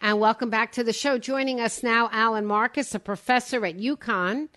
And welcome back to the show. Joining us now, Alan Marcus, a professor at UConn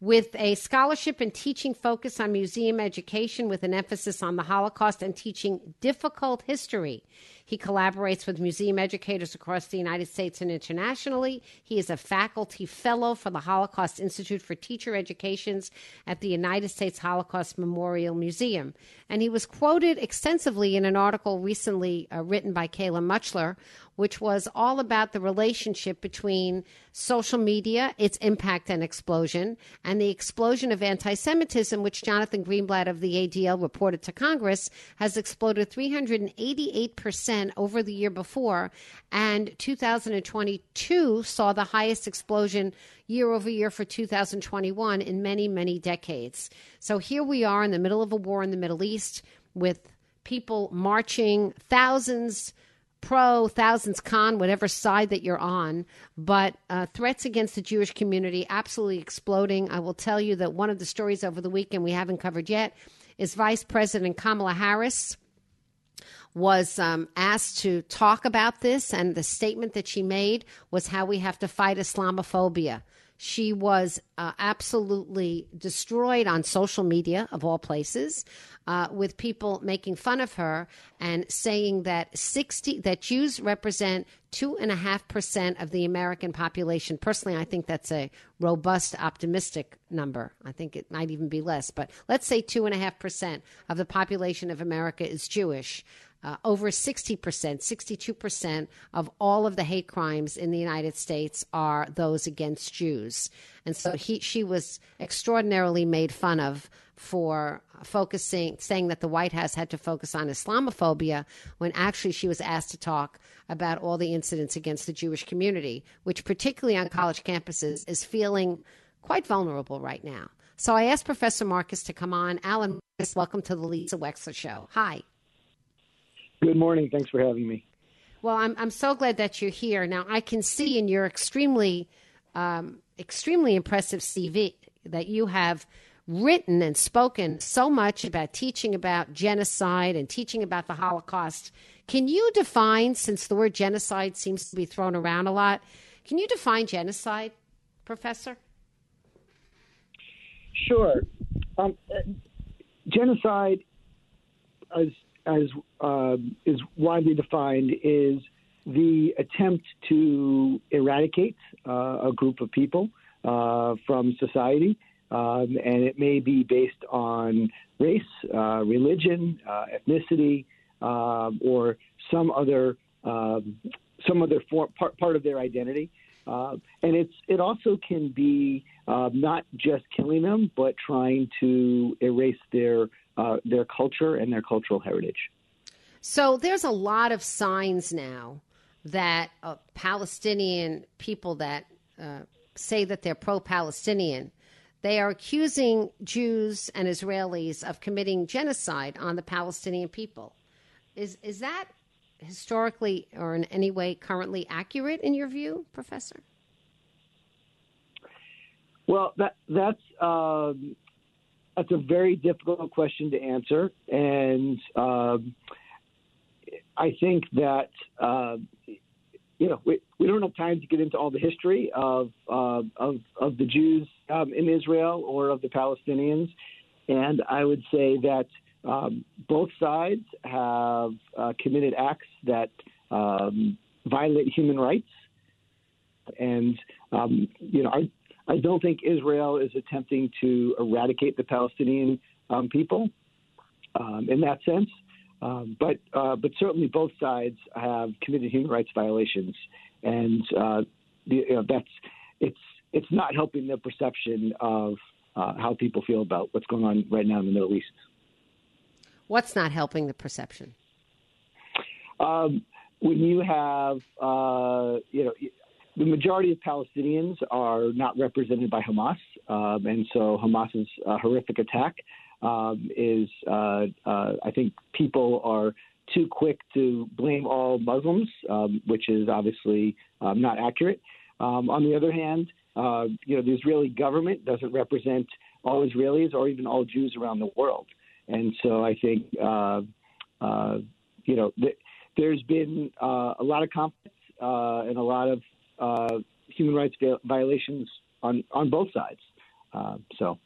with a scholarship and teaching focus on museum education with an emphasis on the Holocaust and teaching difficult history. He collaborates with museum educators across the United States and internationally. He is a faculty fellow for the Holocaust Institute for Teacher Educations at the United States Holocaust Memorial Museum. And he was quoted extensively in an article recently uh, written by Kayla Muchler, which was all about the relationship between social media, its impact and explosion, and the explosion of anti Semitism, which Jonathan Greenblatt of the ADL reported to Congress has exploded 388% over the year before. And 2022 saw the highest explosion year over year for 2021 in many, many decades. So here we are in the middle of a war in the Middle East with people marching, thousands pro, thousands con, whatever side that you're on. But uh, threats against the Jewish community absolutely exploding. I will tell you that one of the stories over the weekend we haven't covered yet is Vice President Kamala Harris was um, asked to talk about this, and the statement that she made was how we have to fight Islamophobia. She was uh, absolutely destroyed on social media, of all places, uh, with people making fun of her and saying that sixty that Jews represent two and a half percent of the American population. Personally, I think that's a robust, optimistic number. I think it might even be less, but let's say two and a half percent of the population of America is Jewish. Uh, over 60%, 62% of all of the hate crimes in the United States are those against Jews. And so he, she was extraordinarily made fun of for focusing, saying that the White House had to focus on Islamophobia when actually she was asked to talk about all the incidents against the Jewish community, which, particularly on college campuses, is feeling quite vulnerable right now. So I asked Professor Marcus to come on. Alan Marcus, welcome to the Lisa Wexler Show. Hi. Good morning. Thanks for having me. Well, I'm I'm so glad that you're here. Now I can see in your extremely, um, extremely impressive CV that you have written and spoken so much about teaching about genocide and teaching about the Holocaust. Can you define, since the word genocide seems to be thrown around a lot, can you define genocide, Professor? Sure. Um, uh, genocide, as as uh, is widely defined, is the attempt to eradicate uh, a group of people uh, from society, um, and it may be based on race, uh, religion, uh, ethnicity, um, or some other um, some other part part of their identity. Uh, and it's it also can be uh, not just killing them, but trying to erase their uh, their culture and their cultural heritage. So there's a lot of signs now that uh, Palestinian people that uh, say that they're pro-Palestinian, they are accusing Jews and Israelis of committing genocide on the Palestinian people. Is is that historically or in any way currently accurate in your view, Professor? Well, that that's um, that's a very difficult question to answer, and um, I think that uh, you know we, we don't have time to get into all the history of uh, of of the Jews um, in Israel or of the Palestinians, and I would say that um, both sides have uh, committed acts that um, violate human rights, and um, you know I I don't think Israel is attempting to eradicate the Palestinian um, people um, in that sense. Um, but uh, but certainly both sides have committed human rights violations, and uh, the, you know, that's it's it's not helping the perception of uh, how people feel about what's going on right now in the Middle East. What's not helping the perception? Um, when you have uh, you know the majority of Palestinians are not represented by Hamas, um, and so Hamas's uh, horrific attack um, is, uh, uh, I think, people are too quick to blame all Muslims, um, which is obviously um, not accurate. Um, on the other hand, uh, you know, the Israeli government doesn't represent all Israelis or even all Jews around the world, and so I think, uh, uh, you know, th- there's been a lot of conflicts and a lot of uh, human rights violations on on both sides. Uh, so.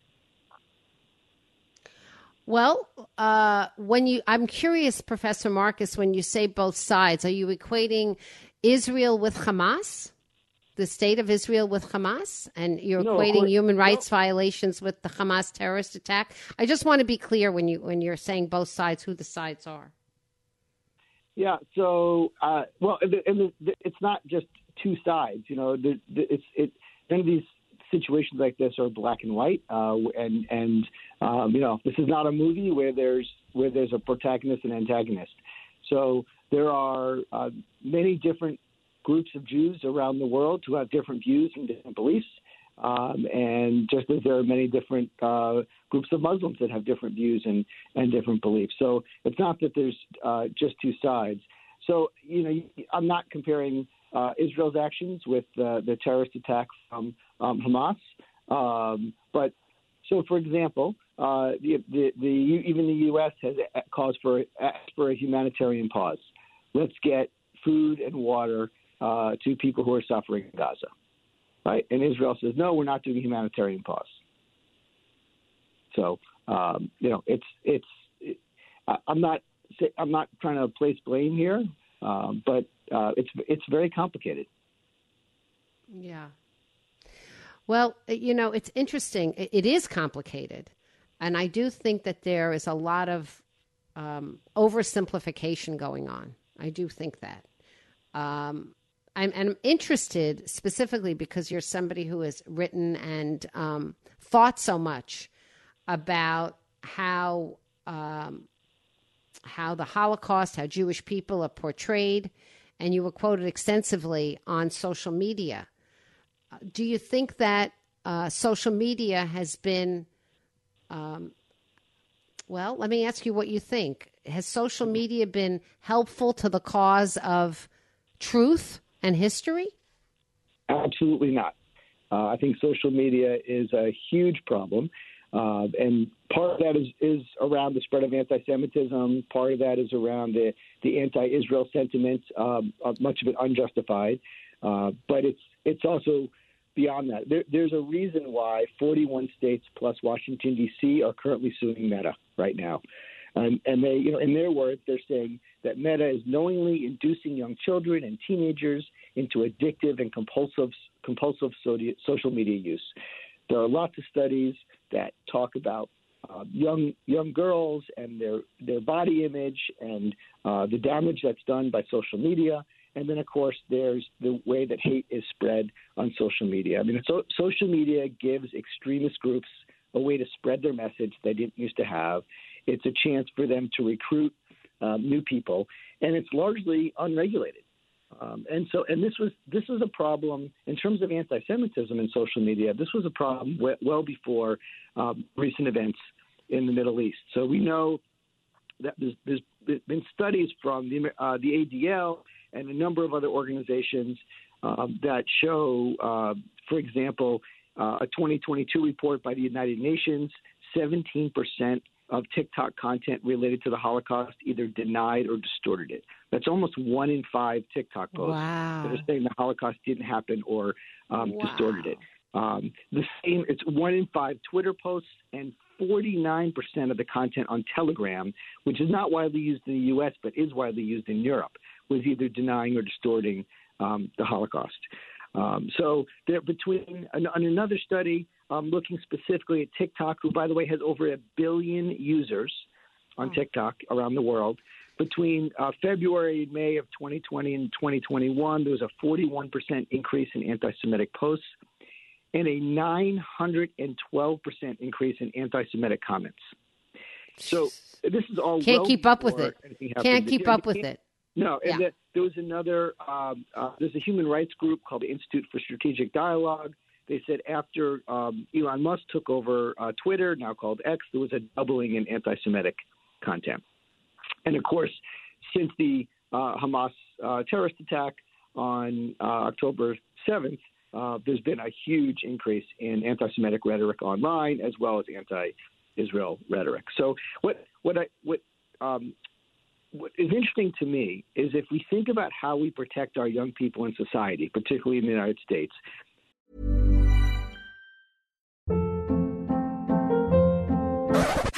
Well, uh, when you, I'm curious, Professor Marcus, when you say both sides, are you equating Israel with Hamas, the state of Israel with Hamas, and you're no, equating human rights no. violations with the Hamas terrorist attack? I just want to be clear when you when you're saying both sides, who the sides are. Yeah. So, uh, well, and, the, and the, it's not just two sides. You know, the, the, it's it. None of these situations like this are black and white, uh, and and um, you know, this is not a movie where there's where there's a protagonist and antagonist. So there are uh, many different groups of Jews around the world who have different views and different beliefs. Um, and just as there are many different uh, groups of Muslims that have different views and, and different beliefs. So it's not that there's uh, just two sides. So, you know, I'm not comparing uh, Israel's actions with uh, the terrorist attack from um, Hamas. Um, but so, for example, uh, the, the, the, even the U.S. has called for for a humanitarian pause. Let's get food and water uh, to people who are suffering in Gaza, right? And Israel says, no, we're not doing a humanitarian pause. So, um, you know, it's it's. It, I'm not I'm not trying to place blame here, um, but uh, it's it's very complicated. Yeah. Well, you know, it's interesting. It is complicated, and I do think that there is a lot of um, oversimplification going on. I do think that. Um, I'm, and I'm, interested specifically because you're somebody who has written and um, thought so much about how um, how the Holocaust, how Jewish people are portrayed, and you were quoted extensively on social media. Do you think that uh, social media has been, um, well, let me ask you what you think. Has social media been helpful to the cause of truth and history? Absolutely not. Uh, I think social media is a huge problem. Uh, and part of that is, is around the spread of anti-Semitism. Part of that is around the, the anti-Israel sentiment, um, much of it unjustified. Uh, but it's it's also beyond that. There, there's a reason why 41 states plus Washington D.C. are currently suing Meta right now. Um, and they, you know, in their words, they're saying that Meta is knowingly inducing young children and teenagers into addictive and compulsive compulsive social media use. There are lots of studies that talk about uh, young young girls and their their body image and uh, the damage that's done by social media. And then, of course, there's the way that hate is spread on social media. I mean, so, social media gives extremist groups a way to spread their message they didn't used to have. It's a chance for them to recruit um, new people, and it's largely unregulated. Um, and so, and this was this was a problem in terms of anti-Semitism in social media. This was a problem well before um, recent events in the Middle East. So we know that there's, there's been studies from the, uh, the ADL and a number of other organizations um, that show, uh, for example, uh, a 2022 report by the United Nations 17% of TikTok content related to the Holocaust either denied or distorted it. That's almost one in five TikTok posts wow. that are saying the Holocaust didn't happen or um, wow. distorted it. Um, the same, it's one in five Twitter posts and 49% of the content on Telegram, which is not widely used in the U.S. but is widely used in Europe, was either denying or distorting um, the Holocaust. Um, so there, between on another study um, looking specifically at TikTok, who by the way has over a billion users on TikTok around the world, between uh, February and May of 2020 and 2021, there was a 41% increase in anti-Semitic posts and a 912% increase in anti-Semitic comments. So this is all can't well keep up with it. Can't keep up with it. No, and Yeah. the, there was another. Um, uh, there's a human rights group called the Institute for Strategic Dialogue. They said after um, Elon Musk took over uh, Twitter, now called X, there was a doubling in anti-Semitic content. And of course, since the uh, Hamas uh, terrorist attack on uh, October 7th, uh, there's been a huge increase in anti-Semitic rhetoric online as well as anti-Israel rhetoric. So what what I what um, what is interesting to me is if we think about how we protect our young people in society, particularly in the United States,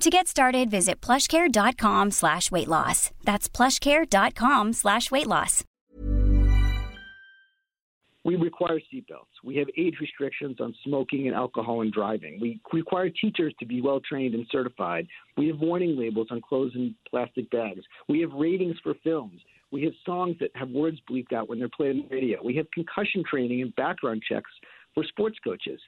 To get started, visit plushcare.com slash weight loss. That's plushcare.com slash weight loss. we require seatbelts. We have age restrictions on smoking and alcohol and driving. We require teachers to be well trained and certified. We have warning labels on clothes and plastic bags. We have ratings for films. We have songs that have words bleeped out when they're played on the radio. We have concussion training and background checks for sports coaches.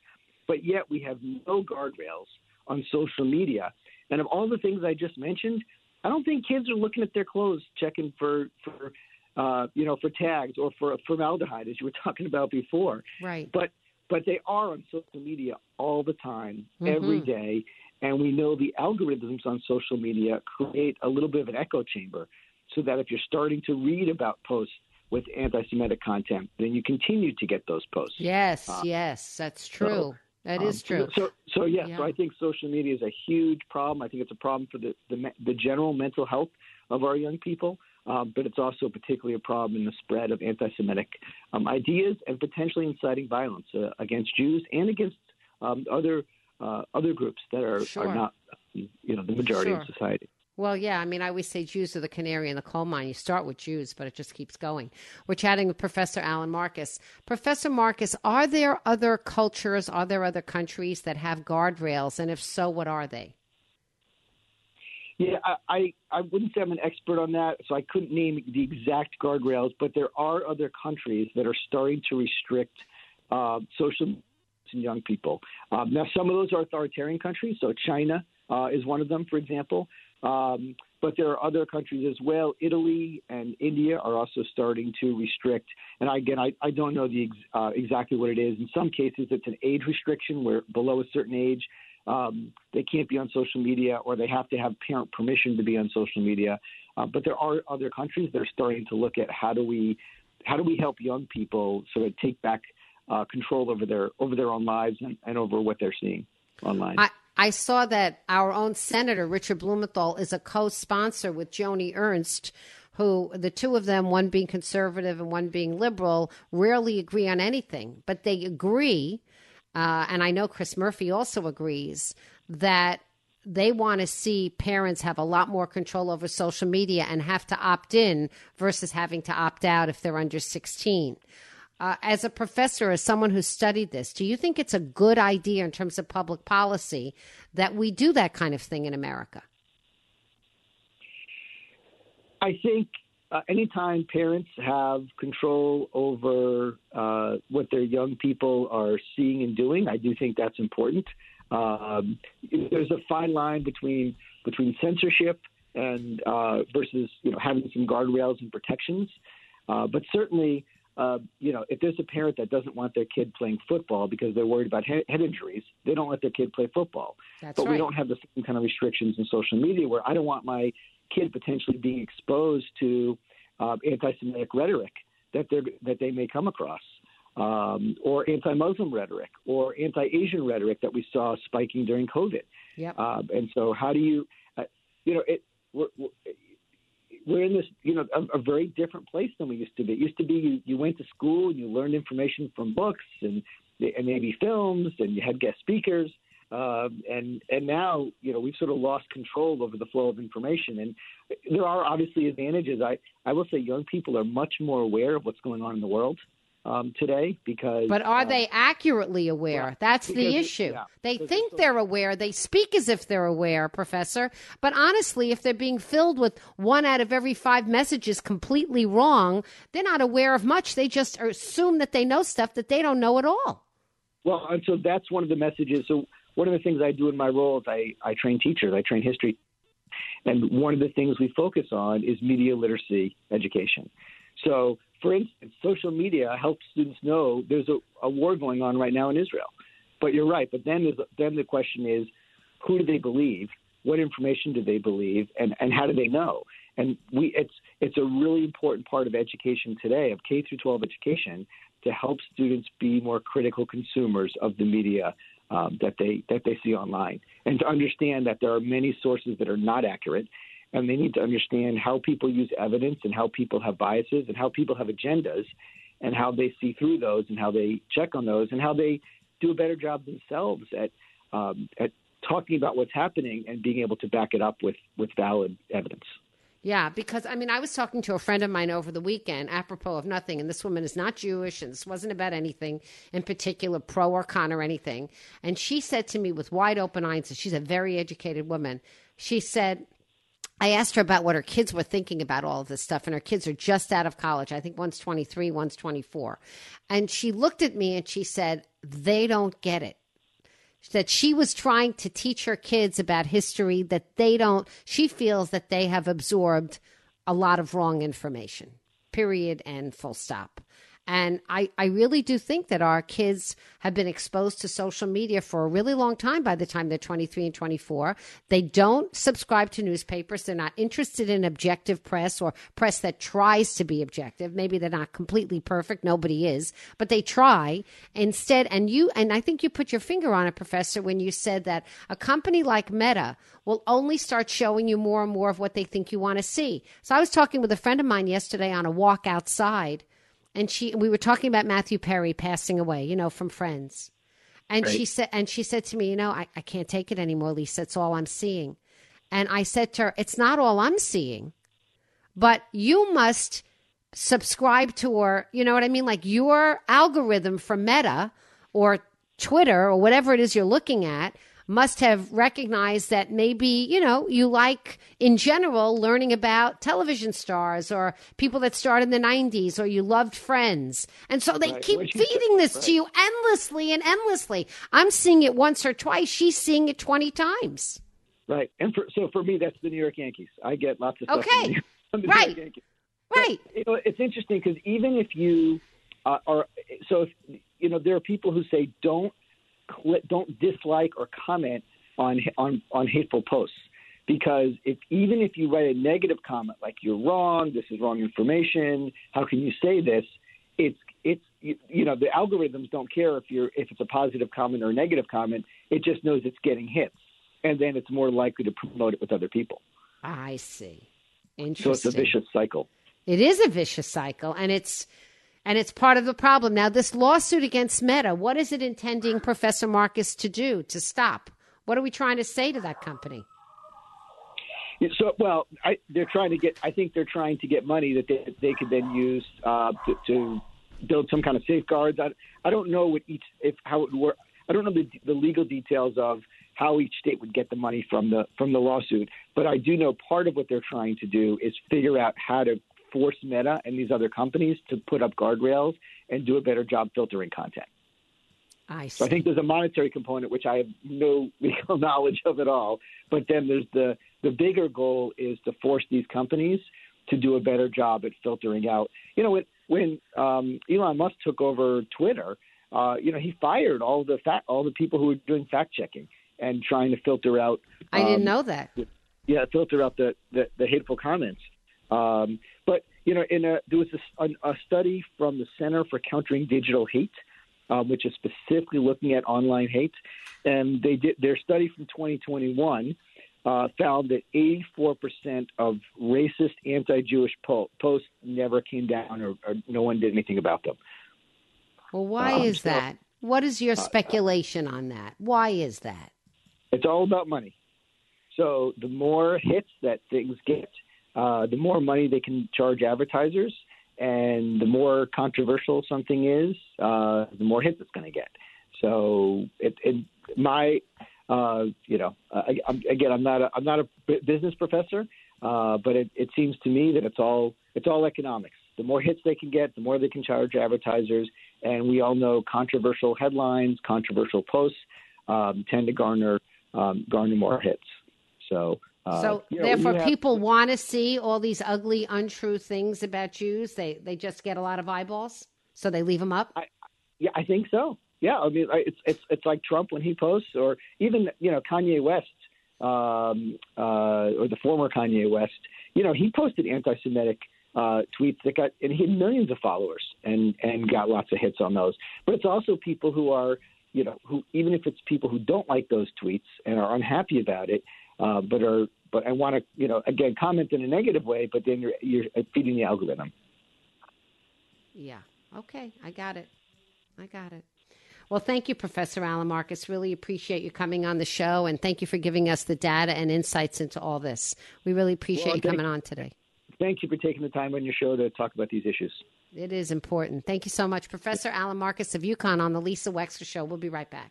But yet we have no guardrails on social media. And of all the things I just mentioned, I don't think kids are looking at their clothes checking for for uh, you know for tags or for formaldehyde as you were talking about before. Right. But but they are on social media all the time, Mm-hmm. every day, and we know the algorithms on social media create a little bit of an echo chamber, so that if you're starting to read about posts with anti-Semitic content, then you continue to get those posts. Yes, yes, that's true. That is Um, true. So, so yeah, Yeah. so I think social media is a huge problem. I think it's a problem for the the, the general mental health of our young people, um, but it's also particularly a problem in the spread of anti-Semitic um, ideas and potentially inciting violence uh, against Jews and against um, other uh, other groups that are Sure. are not, you know, the majority Sure. of society. Well, yeah, I mean, I always say Jews are the canary in the coal mine. You start with Jews, but it just keeps going. We're chatting with Professor Alan Marcus. Professor Marcus, are there other cultures, are there other countries that have guardrails? And if so, what are they? Yeah, I, I, I wouldn't say I'm an expert on that, so I couldn't name the exact guardrails, but there are other countries that are starting to restrict uh, social and young people. Um, now, some of those are authoritarian countries, so China uh, is one of them, for example. Um, but there are other countries as well. Italy and India are also starting to restrict. And again, I, I don't know the uh, exactly what it is. In some cases, it's an age restriction where below a certain age, um, they can't be on social media or they have to have parent permission to be on social media. Uh, but there are other countries that are starting to look at how do we how do we help young people sort of take back uh, control over their over their own lives and, and over what they're seeing online. I, I saw that our own Senator, Richard Blumenthal, is a co sponsor with Joni Ernst, who the two of them, one being conservative and one being liberal, rarely agree on anything, but they agree uh, and I know Chris Murphy also agrees that they want to see parents have a lot more control over social media and have to opt in versus having to opt out if they're under 16. Uh, as a professor, as someone who studied this, do you think it's a good idea in terms of public policy that we do that kind of thing in America? I think uh, anytime parents have control over uh, what their young people are seeing and doing, I do think that's important. Um, there's a fine line between between censorship and uh, versus you know having some guardrails and protections. Uh, but certainly, uh, you know, if there's a parent that doesn't want their kid playing football because they're worried about head, head injuries, they don't let their kid play football. That's but right. we don't have the same kind of restrictions in social media where I don't want my kid potentially being exposed to uh, anti-Semitic rhetoric that they that they may come across, um, or anti-Muslim rhetoric, or anti-Asian rhetoric that we saw spiking during COVID. Yep. Um, and so, how do you, uh, you know, it, we're, we're in this, you know, a, a very different place than we used to be. It used to be you, you went to school and you learned information from books and and maybe films, and you had guest speakers. Um, and and now you know we've sort of lost control over the flow of information, and there are obviously advantages. I I will say young people are much more aware of what's going on in the world um, today because. But are um, they accurately aware? That's the issue. yeah, they think they're aware. They speak as if they're aware, Professor. But honestly, if they're being filled with one out of every five messages completely wrong, they're not aware of much. They just assume that they know stuff that they don't know at all. Well, and so that's one of the messages. So one of the things I do in my role is I, I train teachers. I train history, and one of the things we focus on is media literacy education. So, for instance, social media helps students know there's a, a war going on right now in Israel. But you're right. But then, then the question is, who do they believe? What information do they believe, and, and how do they know? And we, it's it's a really important part of education today, of K through 12 education, to help students be more critical consumers of the media um, that they that they see online, and to understand that there are many sources that are not accurate, and they need to understand how people use evidence and how people have biases and how people have agendas, and how they see through those and how they check on those and how they do a better job themselves at um, at talking about what's happening and being able to back it up with with valid evidence. Yeah, because I mean, I was talking to a friend of mine over the weekend, apropos of nothing, and this woman is not Jewish, and this wasn't about anything in particular, pro or con or anything. And she said to me with wide open eyes, and she's a very educated woman. She said, I asked her about what her kids were thinking about all of this stuff, and her kids are just out of college. I think one's 23, one's 24. And she looked at me and she said, They don't get it that she was trying to teach her kids about history that they don't she feels that they have absorbed a lot of wrong information period and full stop and I, I really do think that our kids have been exposed to social media for a really long time by the time they're 23 and 24. They don't subscribe to newspapers. They're not interested in objective press or press that tries to be objective. Maybe they're not completely perfect. Nobody is, but they try instead. And you, and I think you put your finger on it, Professor, when you said that a company like Meta will only start showing you more and more of what they think you want to see. So I was talking with a friend of mine yesterday on a walk outside and she we were talking about Matthew Perry passing away, you know, from Friends. And she said and she said to me, you know, I, I can't take it anymore, Lisa. It's all I'm seeing. And I said to her, It's not all I'm seeing, but you must subscribe to or you know what I mean? Like your algorithm for Meta or Twitter or whatever it is you're looking at must have recognized that maybe, you know, you like in general learning about television stars or people that starred in the 90s or you loved friends. And so they Right. keep feeding this to you endlessly and endlessly. I'm seeing it once or twice. She's seeing it 20 times. Right, and for, so for me, that's the New York Yankees. I get lots of stuff. Okay. from the, from the Right. New York Yankees. Right. You know, it's interesting because even if you uh, are, so if, you know, there are people who say don't don't dislike or comment on on on hateful posts because if even if you write a negative comment like you're wrong, this is wrong information, how can you say this? It's it's you, you know the algorithms don't care if you're if it's a positive comment or a negative comment. It just knows it's getting hits, and then it's more likely to promote it with other people. I see. Interesting. So it's a vicious cycle. It is a vicious cycle, and it's And it's part of the problem. Now, this lawsuit against Meta, what is it intending Professor Marcus to do to stop? What are we trying to say to that company? So, well, I, they're trying to get. I think they're trying to get money that they they could then use uh, to, to build some kind of safeguards. I, I don't know what each if how it would work. I don't know the, the legal details of how each state would get the money from the from the lawsuit, but I do know part of what they're trying to do is figure out how to force Meta and these other companies to put up guardrails and do a better job filtering content. I so I think there's a monetary component which I have no legal knowledge of at all. But then there's the the bigger goal is to force these companies to do a better job at filtering out. You know, when when um, Elon Musk took over Twitter, uh, you know, he fired all the fact all the people who were doing fact checking and trying to filter out. I didn't um, know that. Yeah, filter out the the, the hateful comments. Um, but you know, in a there was a, a, study from the Center for Countering Digital Hate, um, which is specifically looking at online hate, and they did their study from 2021 uh, found that 84% of racist, anti-Jewish po- posts never came down, or, or, no one did anything about them. Well, why um, is so, that? What is your uh, speculation uh, on that? Why is that? It's all about money. So the more hits that things get, uh, the more money they can charge advertisers, and the more controversial something is, uh, the more hits it's going to get. So it, it my uh, you know, I, I'm, again, I'm not a, I'm not a business professor, uh, but it, it seems to me that it's all it's all economics. The more hits they can get, the more they can charge advertisers, and we all know controversial headlines, controversial posts um, tend to garner um, garner more hits. So. Uh, so you know, therefore, have, people want to see all these ugly, untrue things about Jews. They they just get a lot of eyeballs, so they leave them up. I, yeah, I think so yeah, I mean, it's it's it's like Trump when he posts, or even you know Kanye West, um, uh, or the former Kanye West. You know, he posted anti-Semitic uh, tweets that got, and he had millions of followers, and and got lots of hits on those. But it's also people who are, you know, who even if it's people who don't like those tweets and are unhappy about it, uh, but are but I want to, you know, again comment in a negative way, but then you're you're feeding the algorithm. Yeah. Okay, I got it. I got it. Well, thank you, Professor Alan Marcus. Really appreciate you coming on the show, and thank you for giving us the data and insights into all this. We really appreciate well, you coming on today. Thank you for taking the time on your show to talk about these issues. It is important. Thank you so much, Professor Alan Marcus of UConn on the Lisa Wexler Show. We'll be right back.